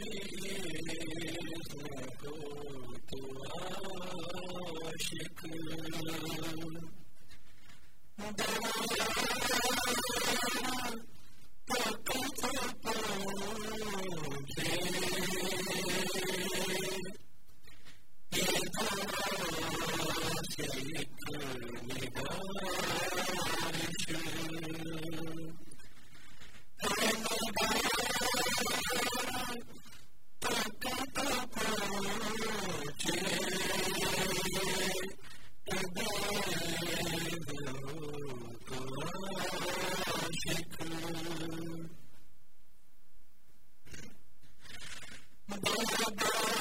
بھی بیٹر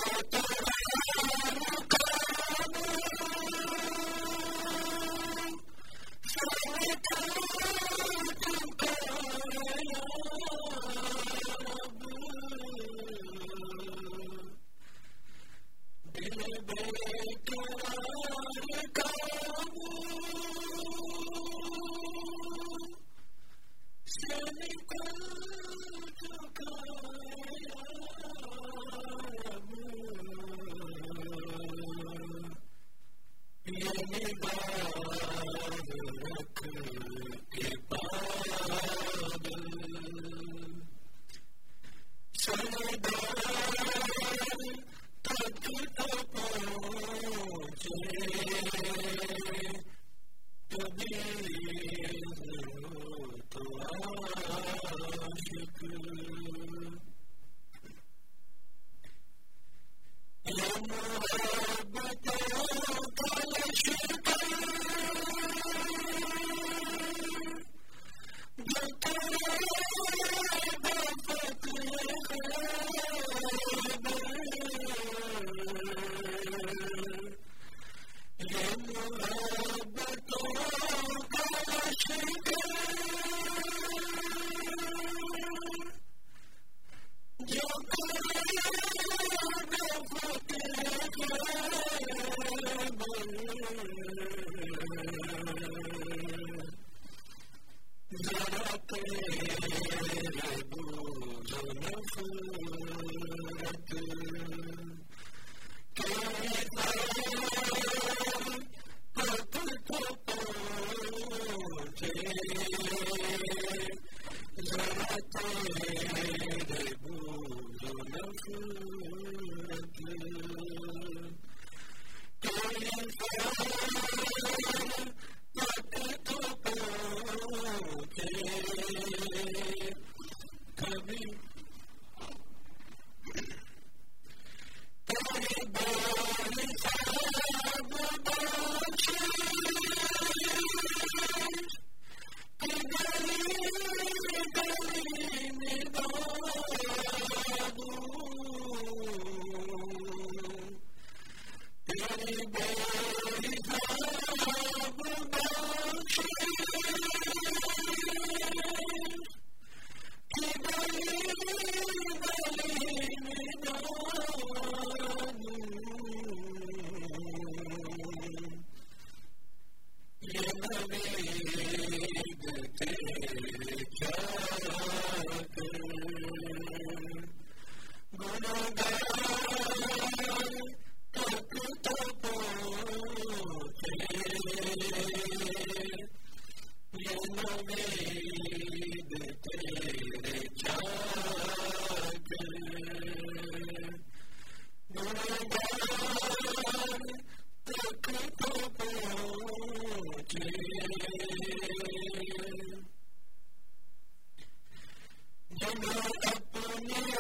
جنو اپنے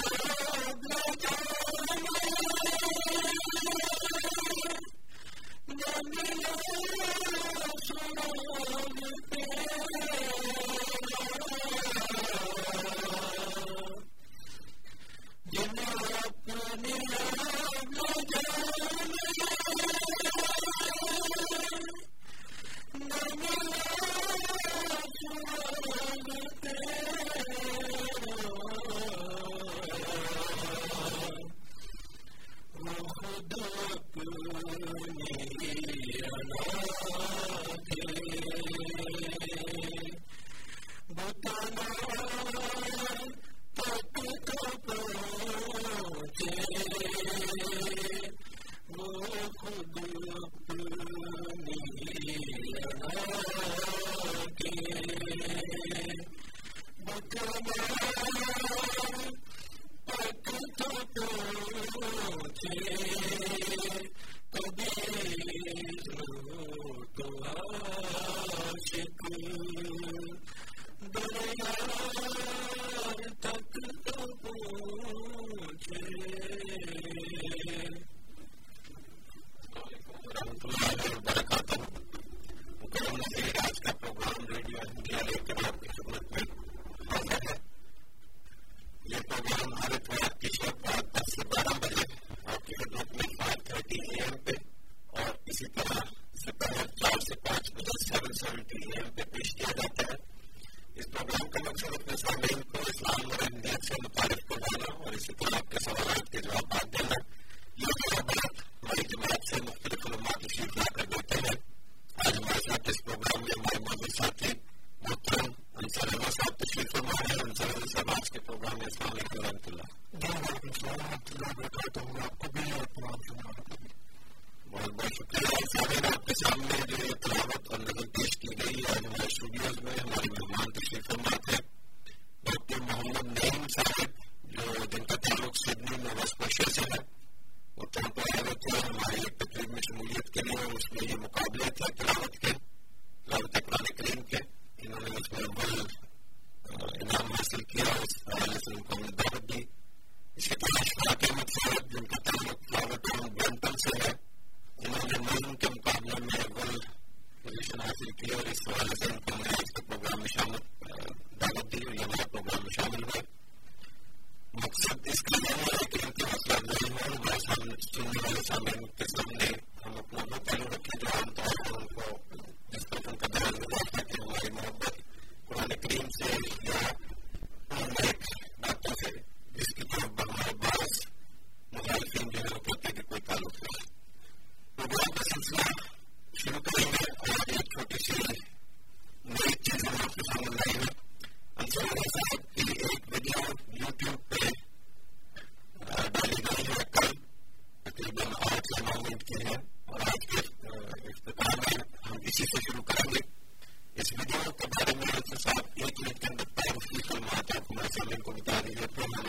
ویڈیو کے بارے میں صاحب ایک منٹ کے اندر پانچ کی معلومات آپ کو میں سامنے کو بتا دیجیے پروگرام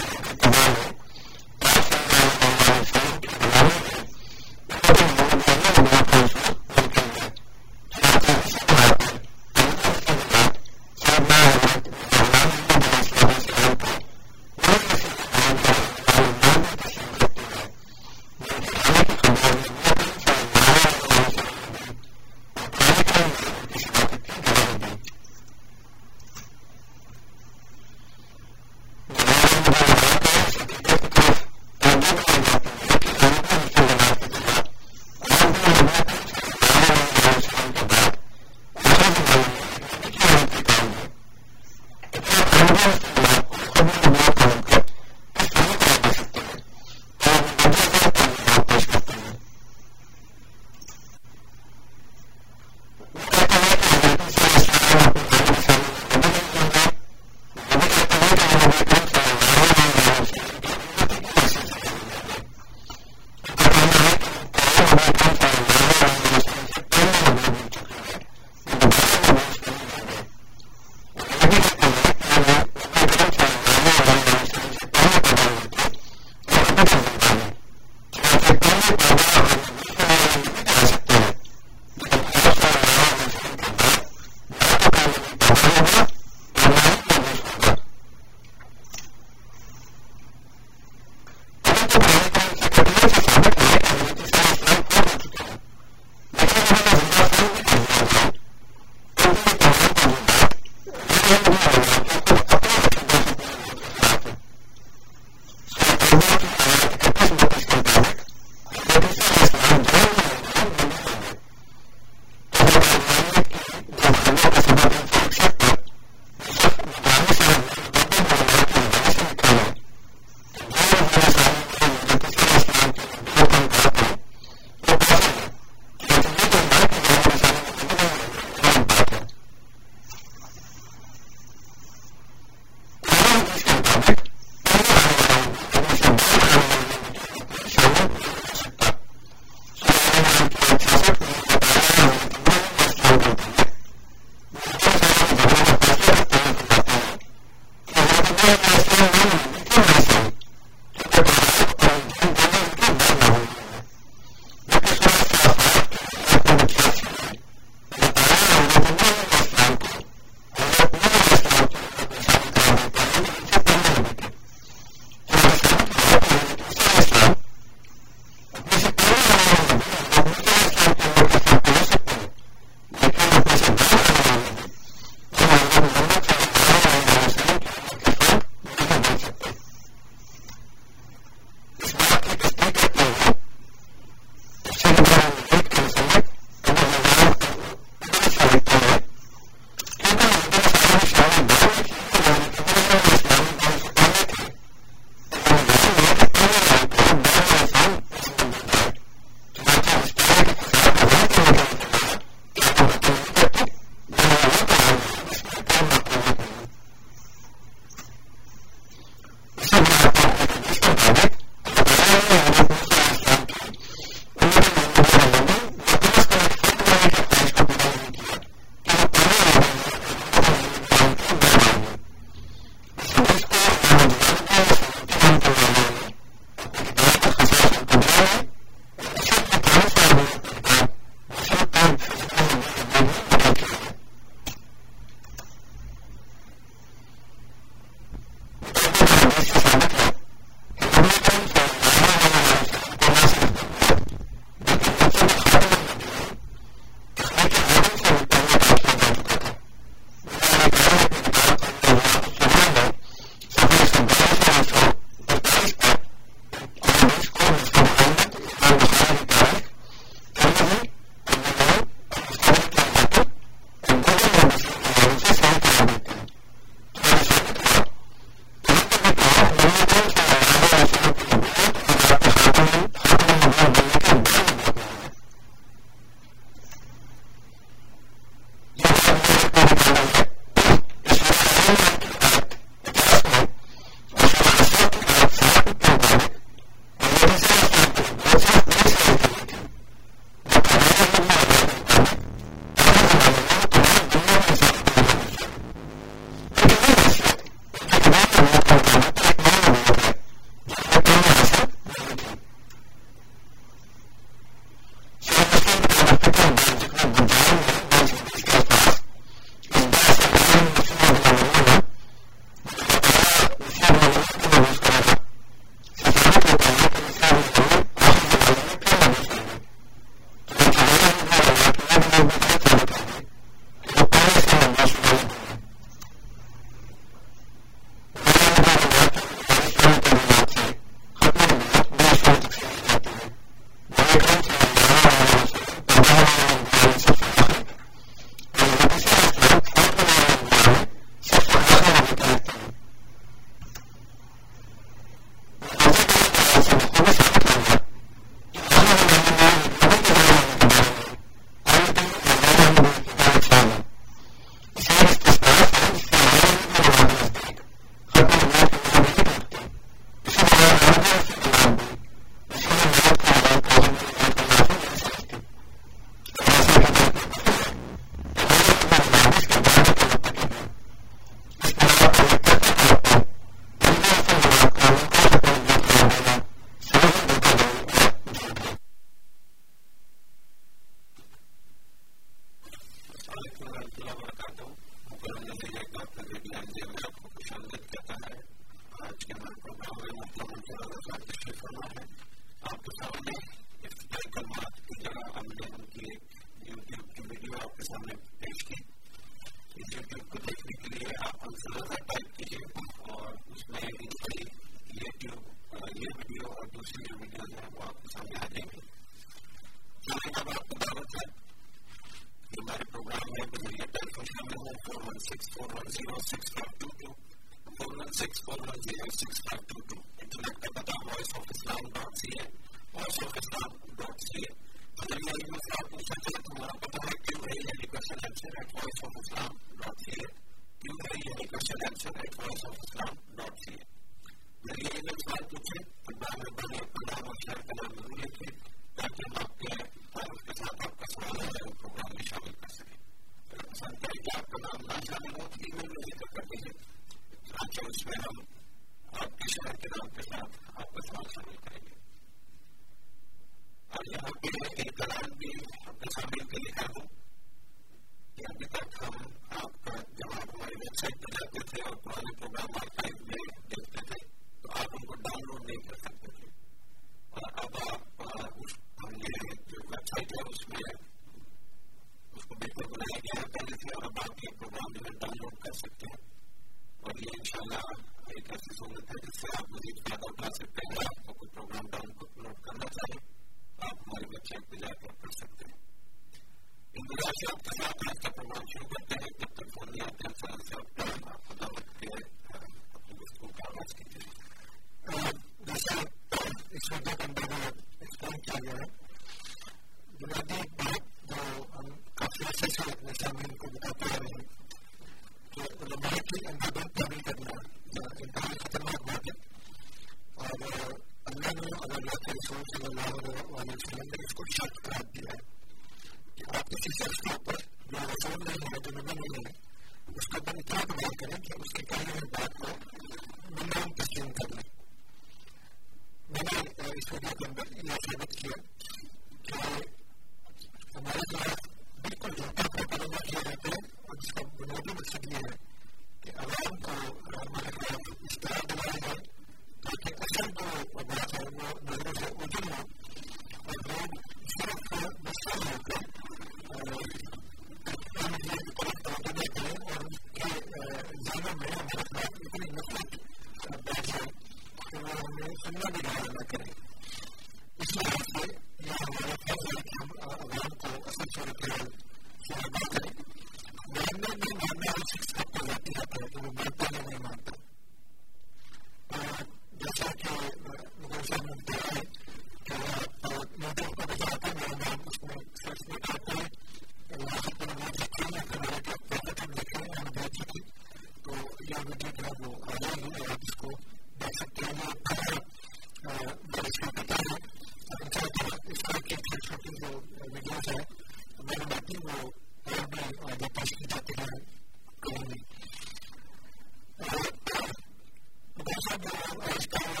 اور ایک طرف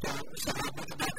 تو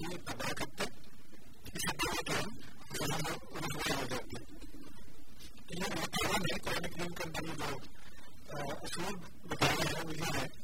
نہیں دیکھا ان سے پہلے ہم کریم اتنا ہی جو اصول بتایا ہے وہ یہ ہے۔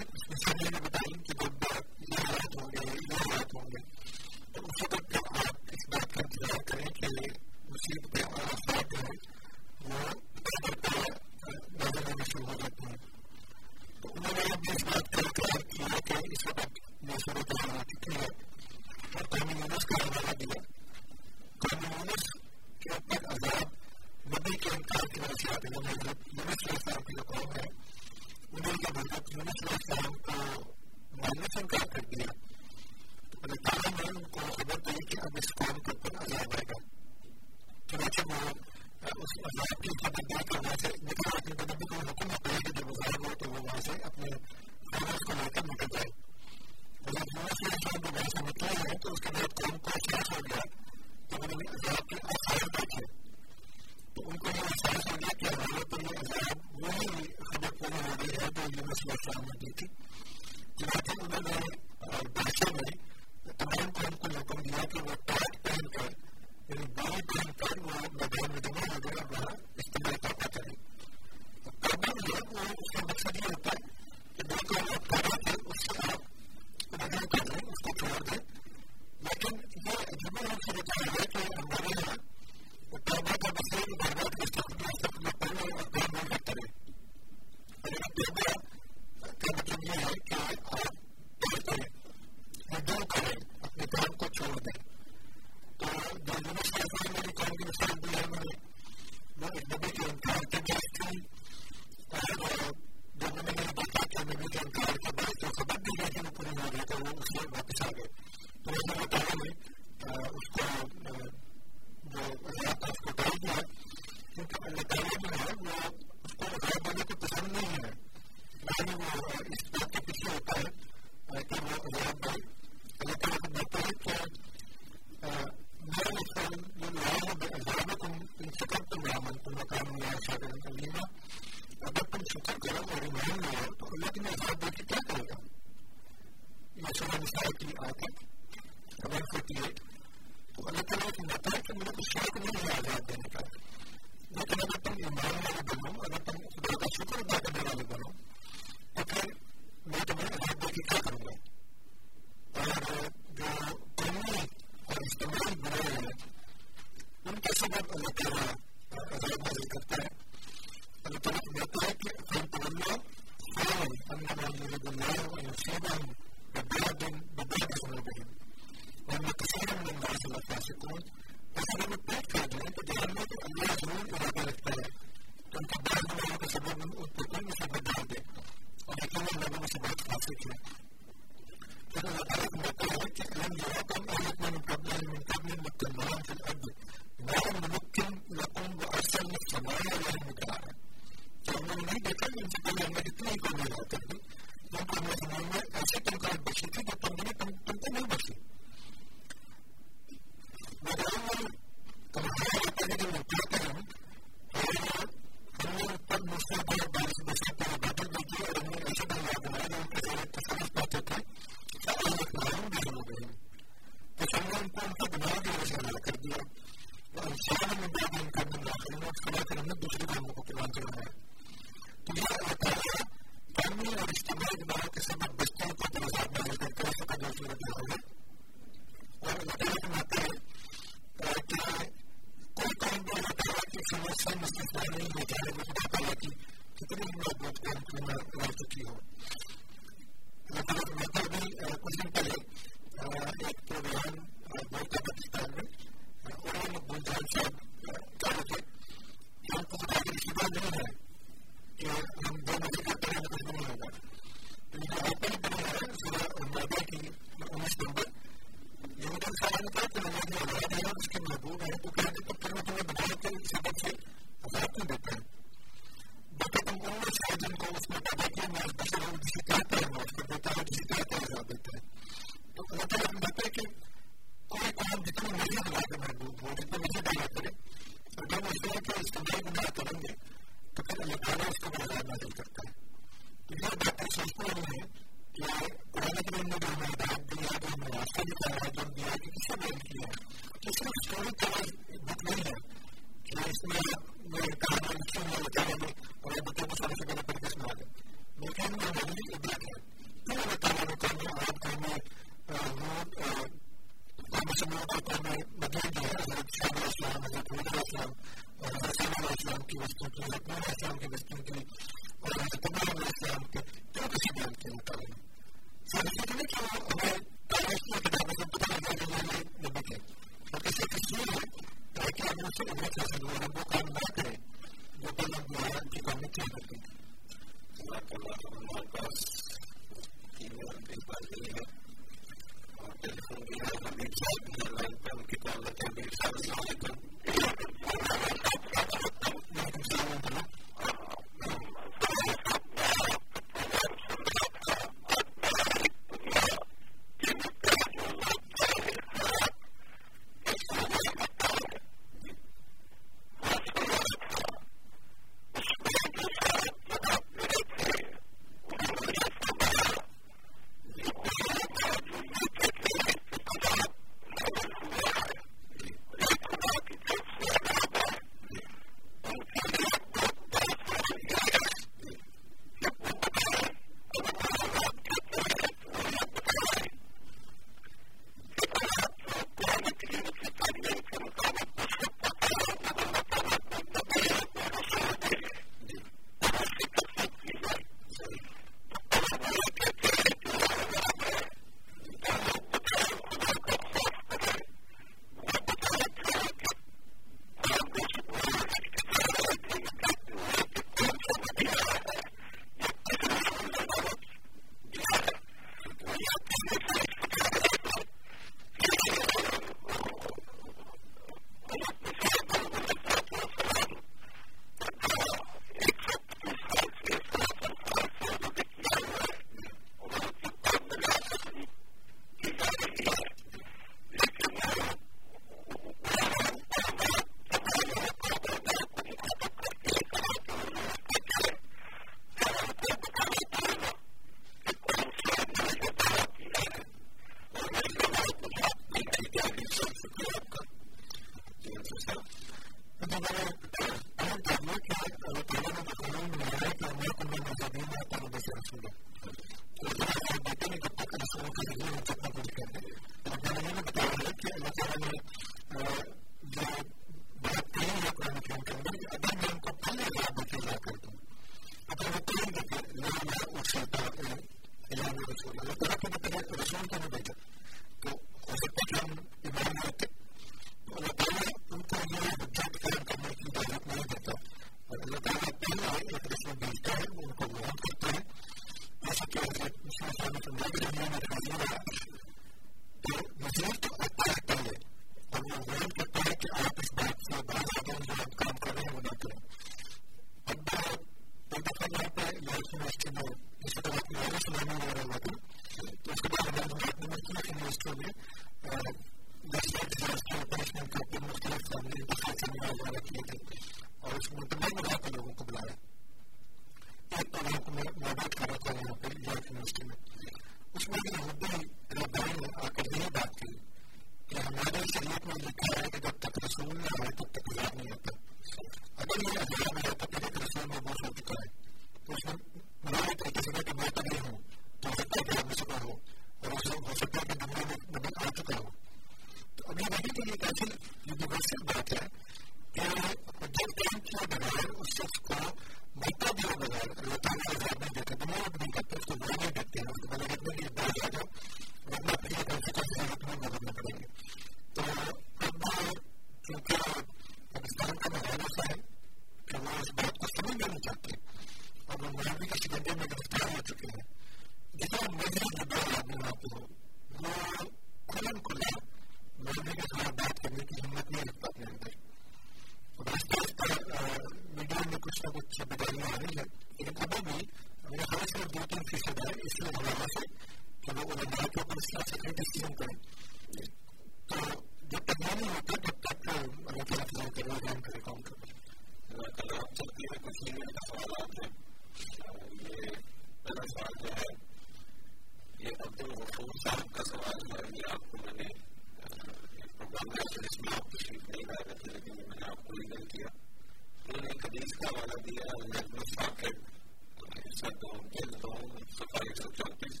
سو چونتیس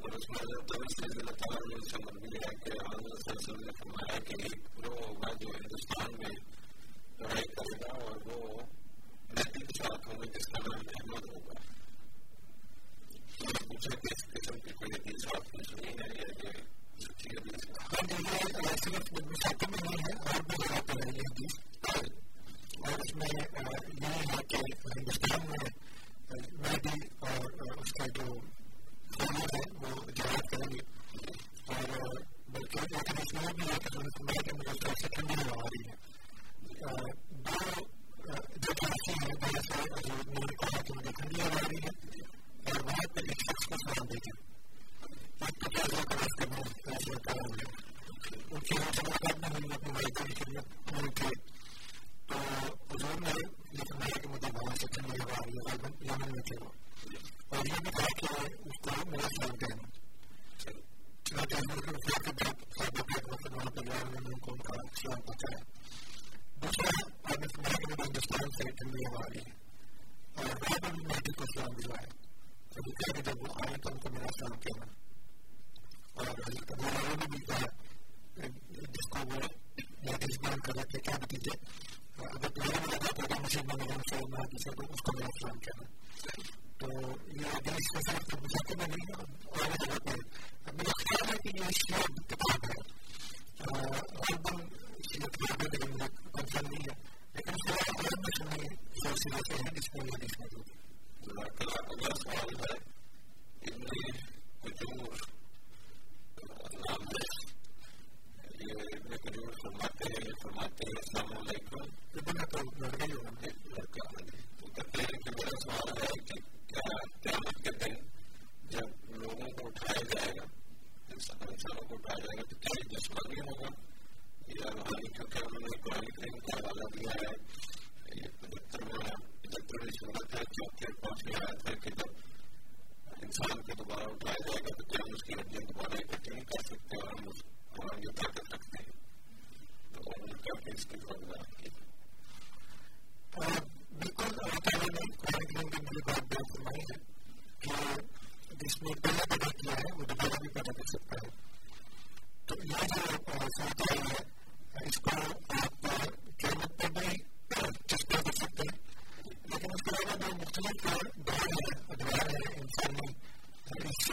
اور اس میں حضرت اللہ تعالیٰ نے کہ حضرت صلی اللہ علیہ وسلم نے فرمایا کہ ایک ہوگا جو ہندوستان میں لڑائی کرے گا اور وہ ساتھ جس کا نام احمد ہوگا پوچھا کہ اس قسم کی کوئی حدیث آپ نے سنی ہے یا یہ سچی حدیث ہاں جی یہ صرف میں نہیں ہے اور بھی جگہ پر ہے یہ حدیث اور اس میں یہ ہے کہ ہندوستان میں مہدی اور اس کا جو فوج ہے وہ جہاد کریں گے اور بلکہ ایک بھی ہے کہ انہوں نے فرمایا کہ مجھے طرف سے ٹھنڈی ہوا آ رہی ہے دو جگہ ایسی ہیں جہاں سے حضور نے کہا کہ مجھے ٹھنڈی ہوا آ رہی ہے اور وہاں پہ ایک شخص کو سلام دے دیا ایک تو کیا اللہ کا واسطہ میں فیصلہ کرا ہوں ان کی ہم سے ملاقات میں ہوئی اپنی والدہ کی خدمت میں تھے تو حضور نے یہ فرمایا کہ مجھے وہاں سے ٹھنڈی ہوا آ رہی ہے یمن میں تھے وہ اور یہ بھی کہا کہ اس کو میرا سلام کہنا چنانچہ حضور کے وفات کے بعد صاحب کے وقت وہاں پر گیا انہوں نے ان کو ان کا سلام پہنچایا دوسرا آپ نے فرمایا کہ مجھے ہندوستان سے ٹھنڈی ہوا آ رہی ہے اور وہاں پر بھی مہدی کو سلام دلوایا تو وہ کہا کہ جب وہ آئے تو ان کو میرا سلام کہنا اور حضرت ابو نے بھی کہا جس کو وہ مہدی بیان کر رہے تھے کیا نتیجے اگر تمہارے ملاقات ہوگا مسلم بن سے مہدی سے تو اس کو میرا سلام کہنا تو یہ حدیث کا صرف مذاکر میں نہیں ہے اور جگہ پر میرا خیال ہے کہ یہ شیعہ کتاب ہے غالباً شیعہ کتاب ہے لیکن مجھے کنفرم نہیں ہے لیکن خیال عرب میں سنی سلسلہ سے ہے جس میں یہ حدیث موجود ہے اگلا سوال ہے ابن کجور نام ہے یہ ابن کجور فرماتے ہیں فرماتے ہیں السلام علیکم میرا سوال ہے کہ قیامت کے دن جب لوگوں کو اٹھایا جائے گا انسانوں کو اٹھایا جائے گا تو کیا جسمانی ہوگا یا روحانی کیونکہ انہوں نے قرآن کریم کا حوالہ دیا ہے یہ صورت ہے چونکہ کہ جب انسان کو دوبارہ اٹھایا جائے گا تو کیا اس کی ہڈیاں دوبارہ اکٹھی نہیں کر سکتے اور ہم طاقت رکھتے ہیں تو انہوں اس کی بالکل اللہ تعالیٰ نے قرآن کریم میری بات بیان فرمائی ہے کہ جس نے پہلے پیدا کیا ہے وہ دوبارہ بھی پیدا کر سکتا ہے تو یہ جو سوچ ہے اس کو آپ قیامت پر بھی چسپا کر سکتے ہیں لیکن اس کے علاوہ جو مختلف دور ہیں ادوار ہیں انسانی اس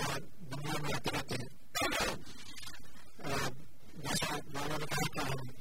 دنیا میں آتے رہتے ہیں نے کہا کہ ہم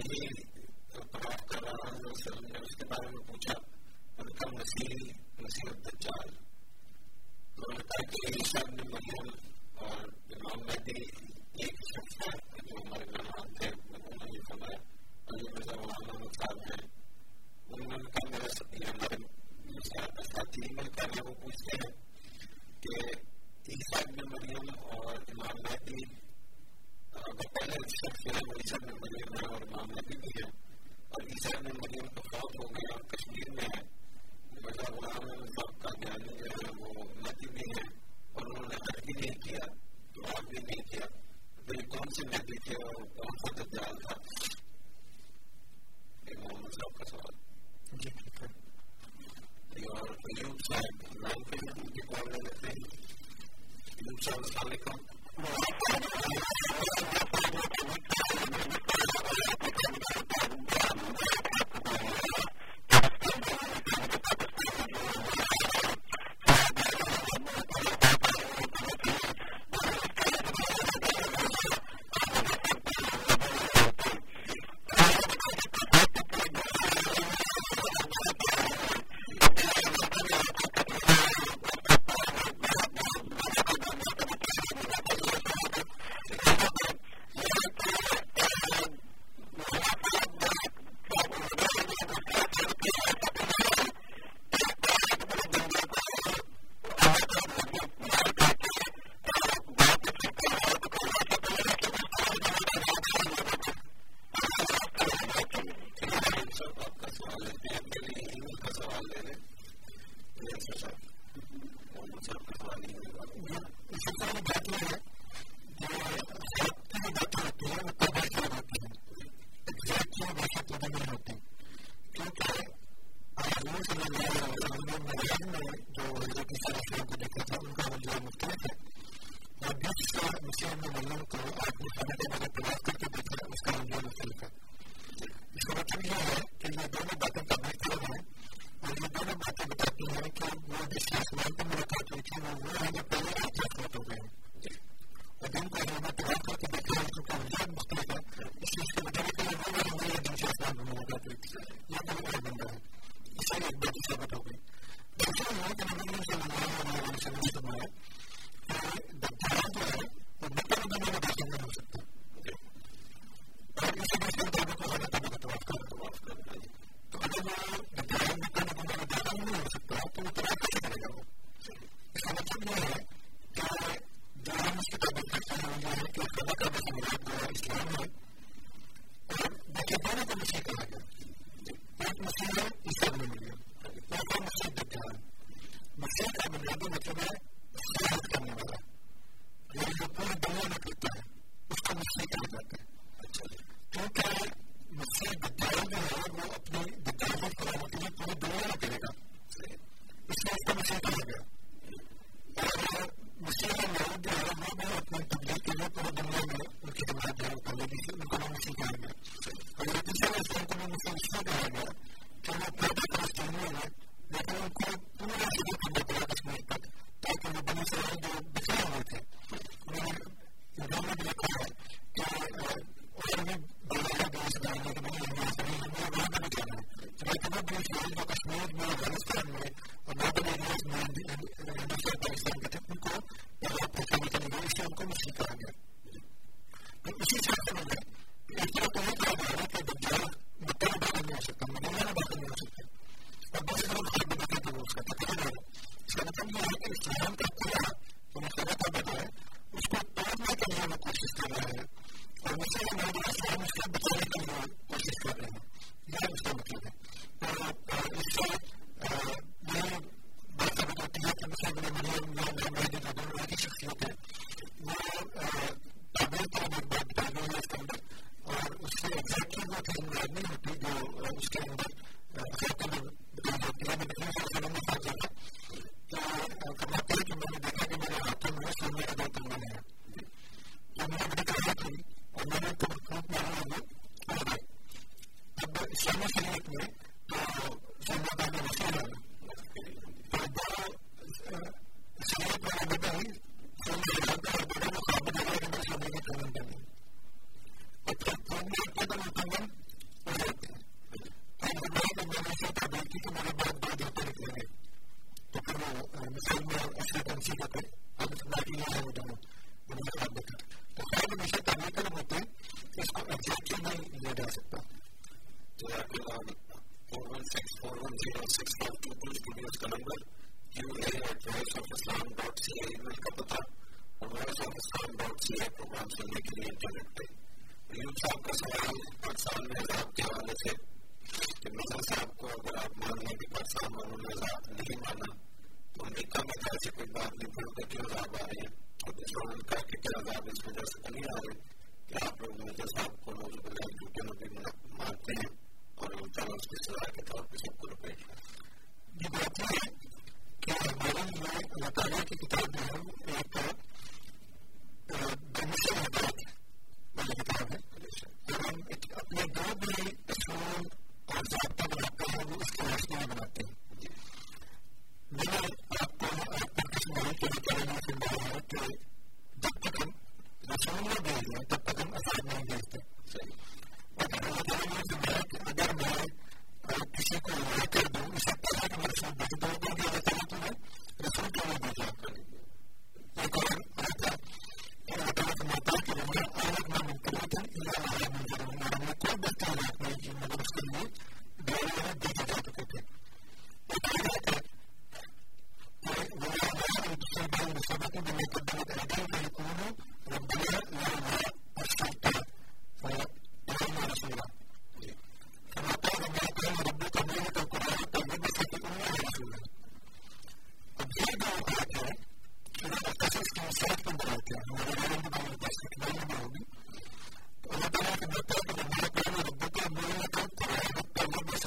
یہی طواف کر رہا حضرت اس کے بارے میں پوچھا ان کا مسیح مسیح الدجال تو انہوں نے کہا کہ عیسیٰ ابن مریم اور امام مہدی میں یہ جو اوقات ہے سائٹ پر بناتے ہیں ہمارے وائرنگ بھی ہوگی سیکھنے بھی ہوگی اللہ تعالیٰ کے بتایا کہ میرے کام میں ربوں کا میرے کام کرایا بتا میں بس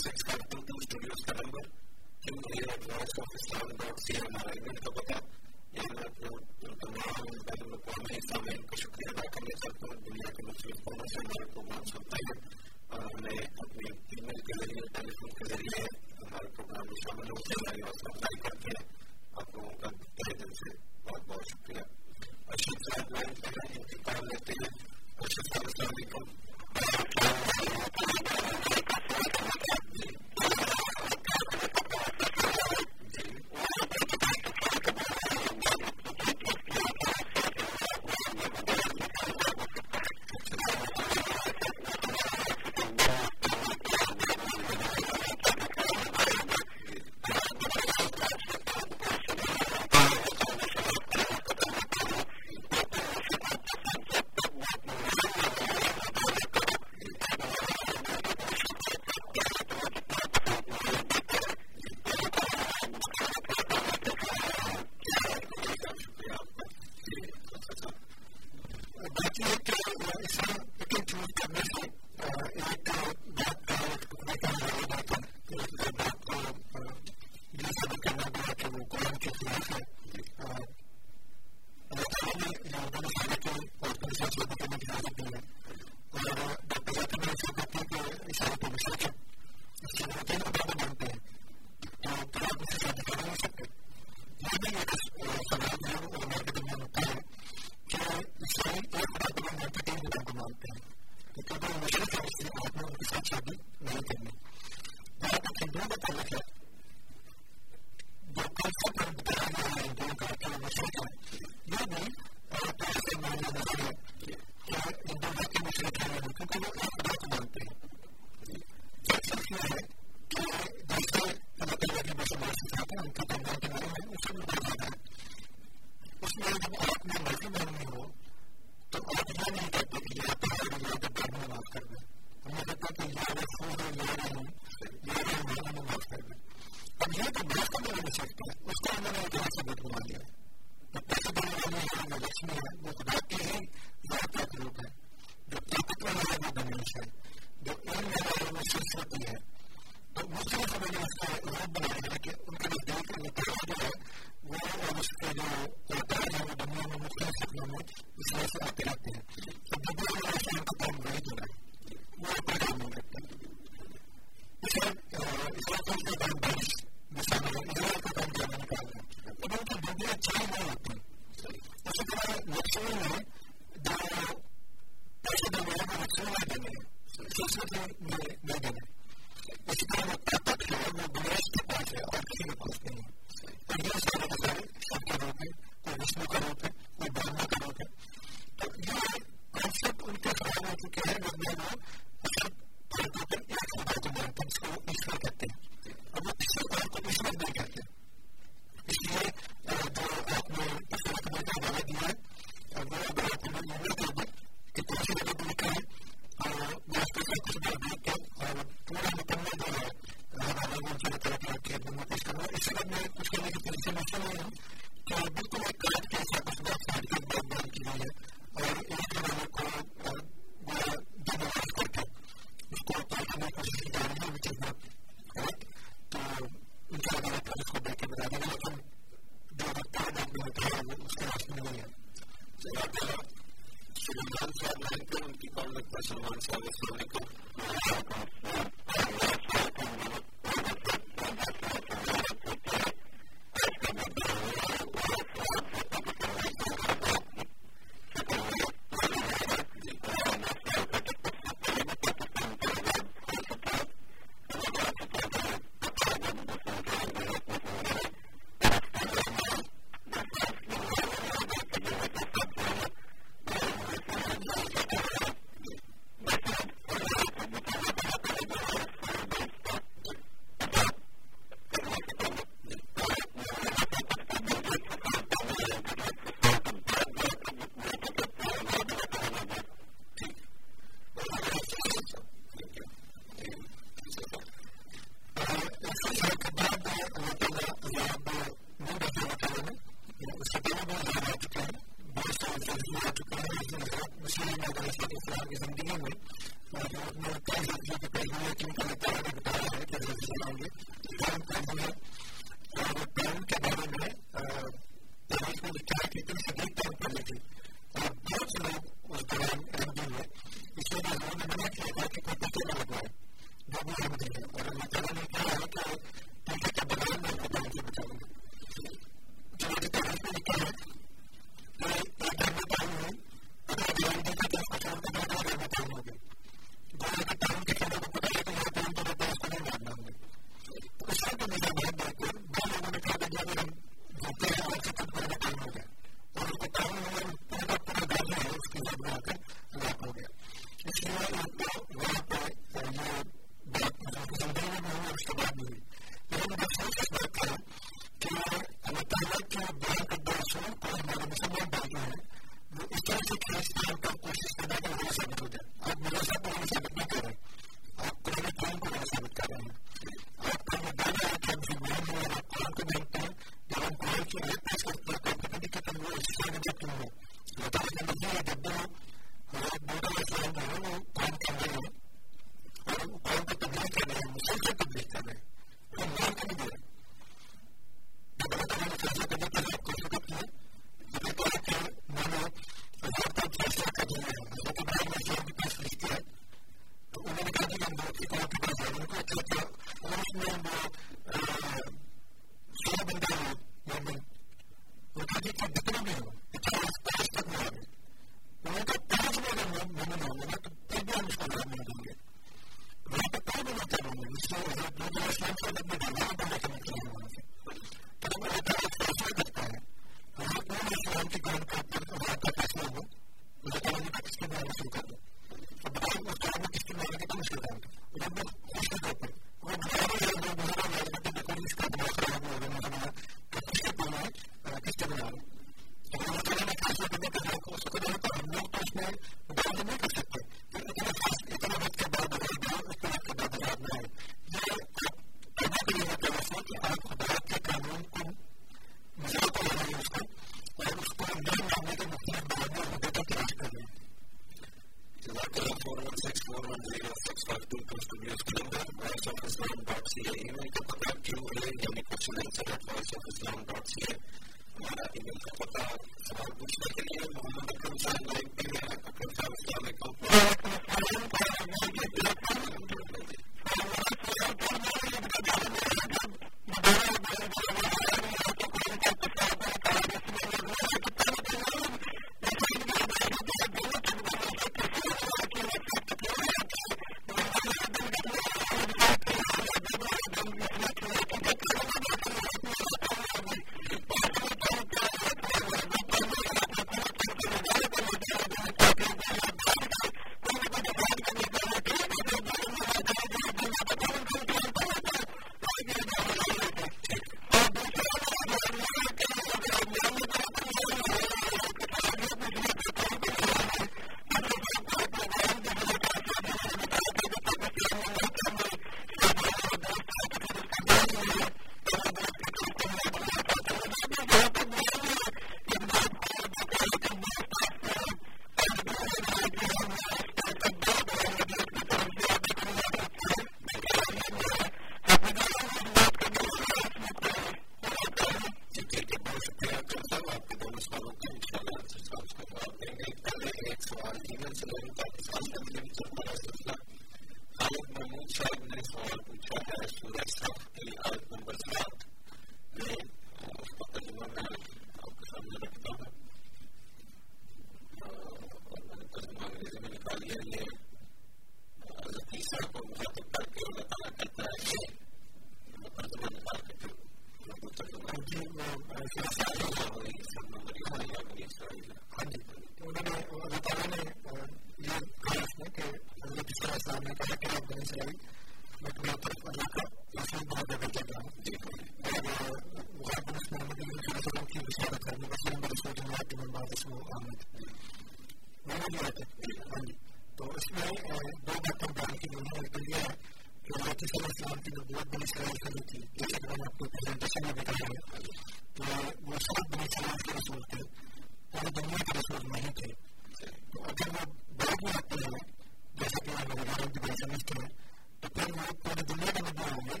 پوری دنیا کے نبی ہوں گے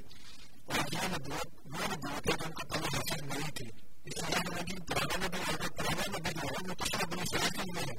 اور یہ نبوت وہ نبوت ہے جو ان کو پہلے حاصل نہیں تھی اس لیے پرانا نبی ہے پرانا نبی جو ہے وہ کسی نبی سے نہیں ہے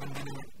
بندے نے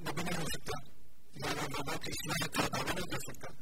نبی نہیں ہو سکتا نہ بابا کی اسلام کا دعویٰ نہیں کر سکتا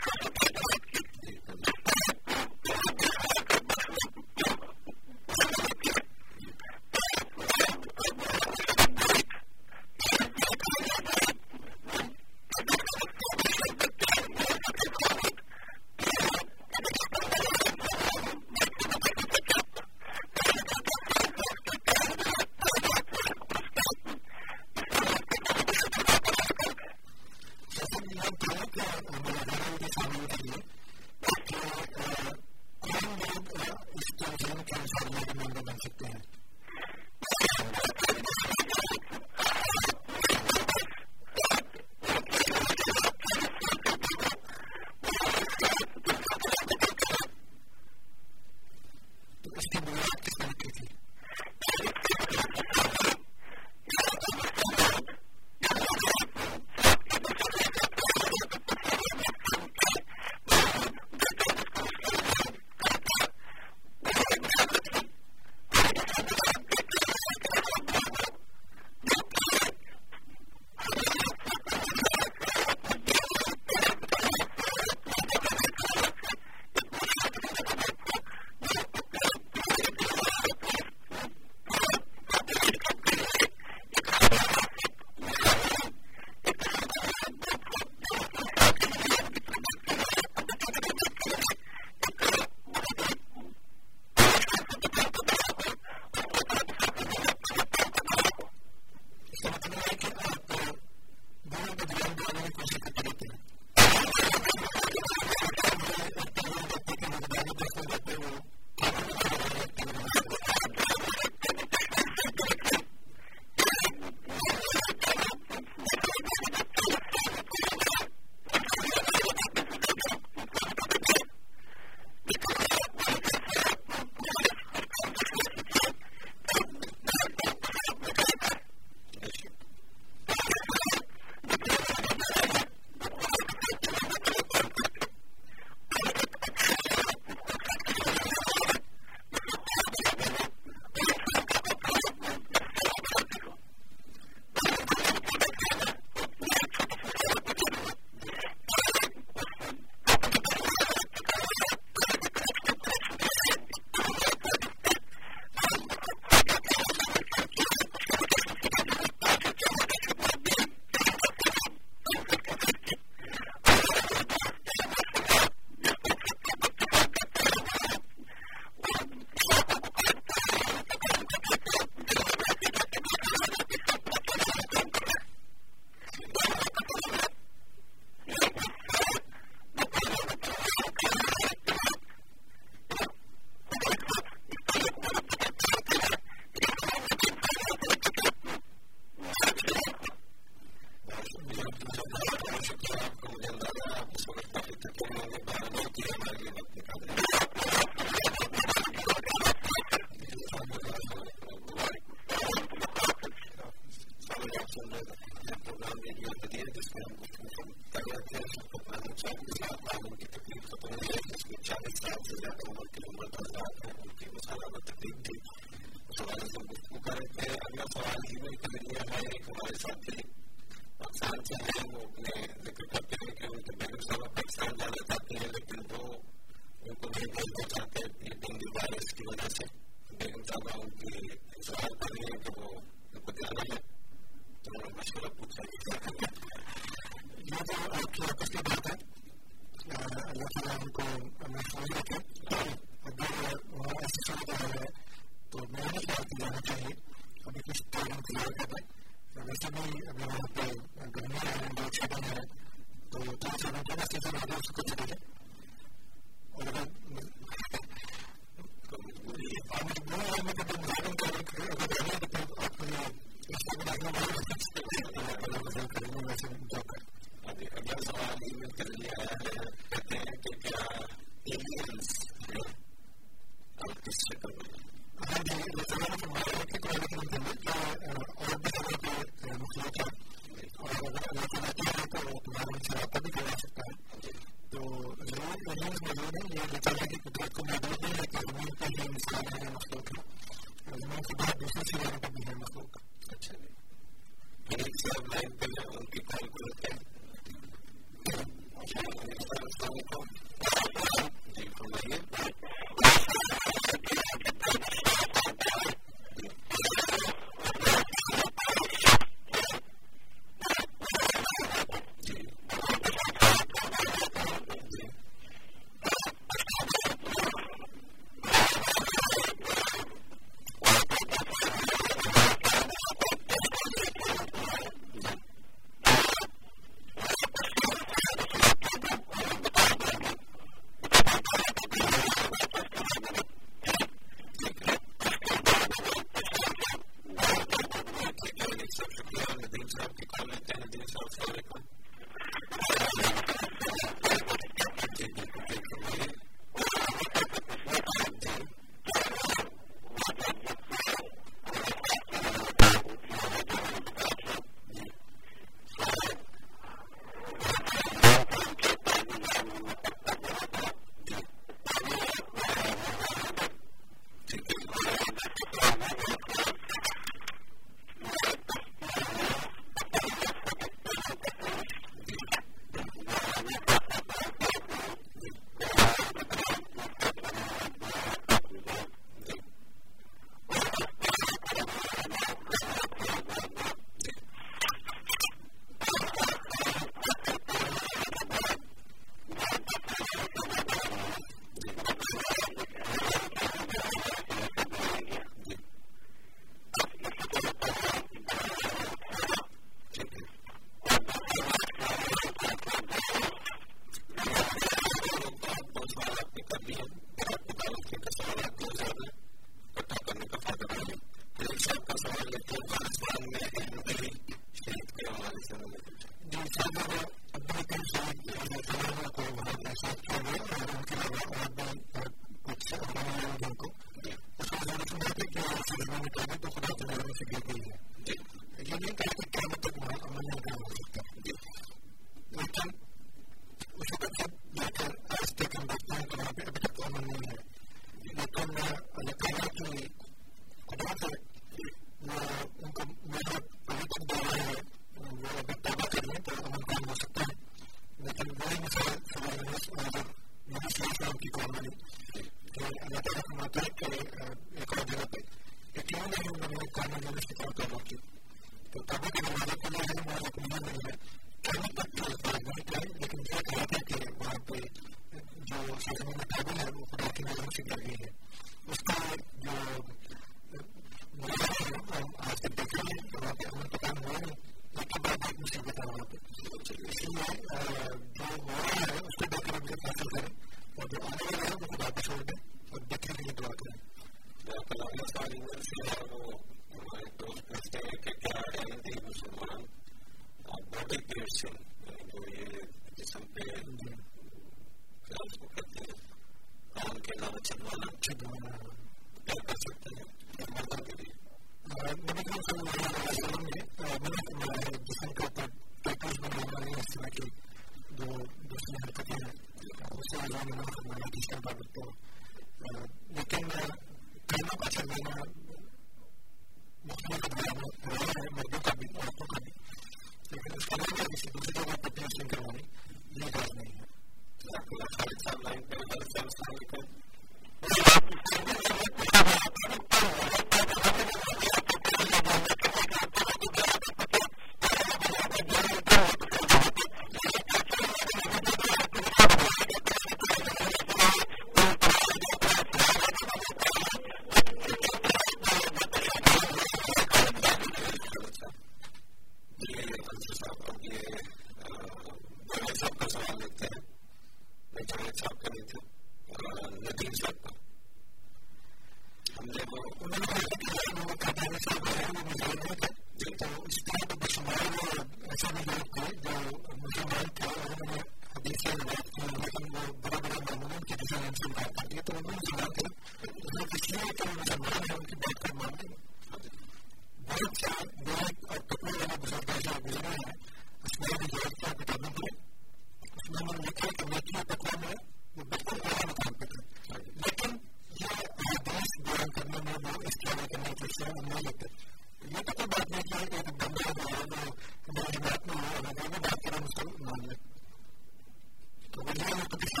پکسی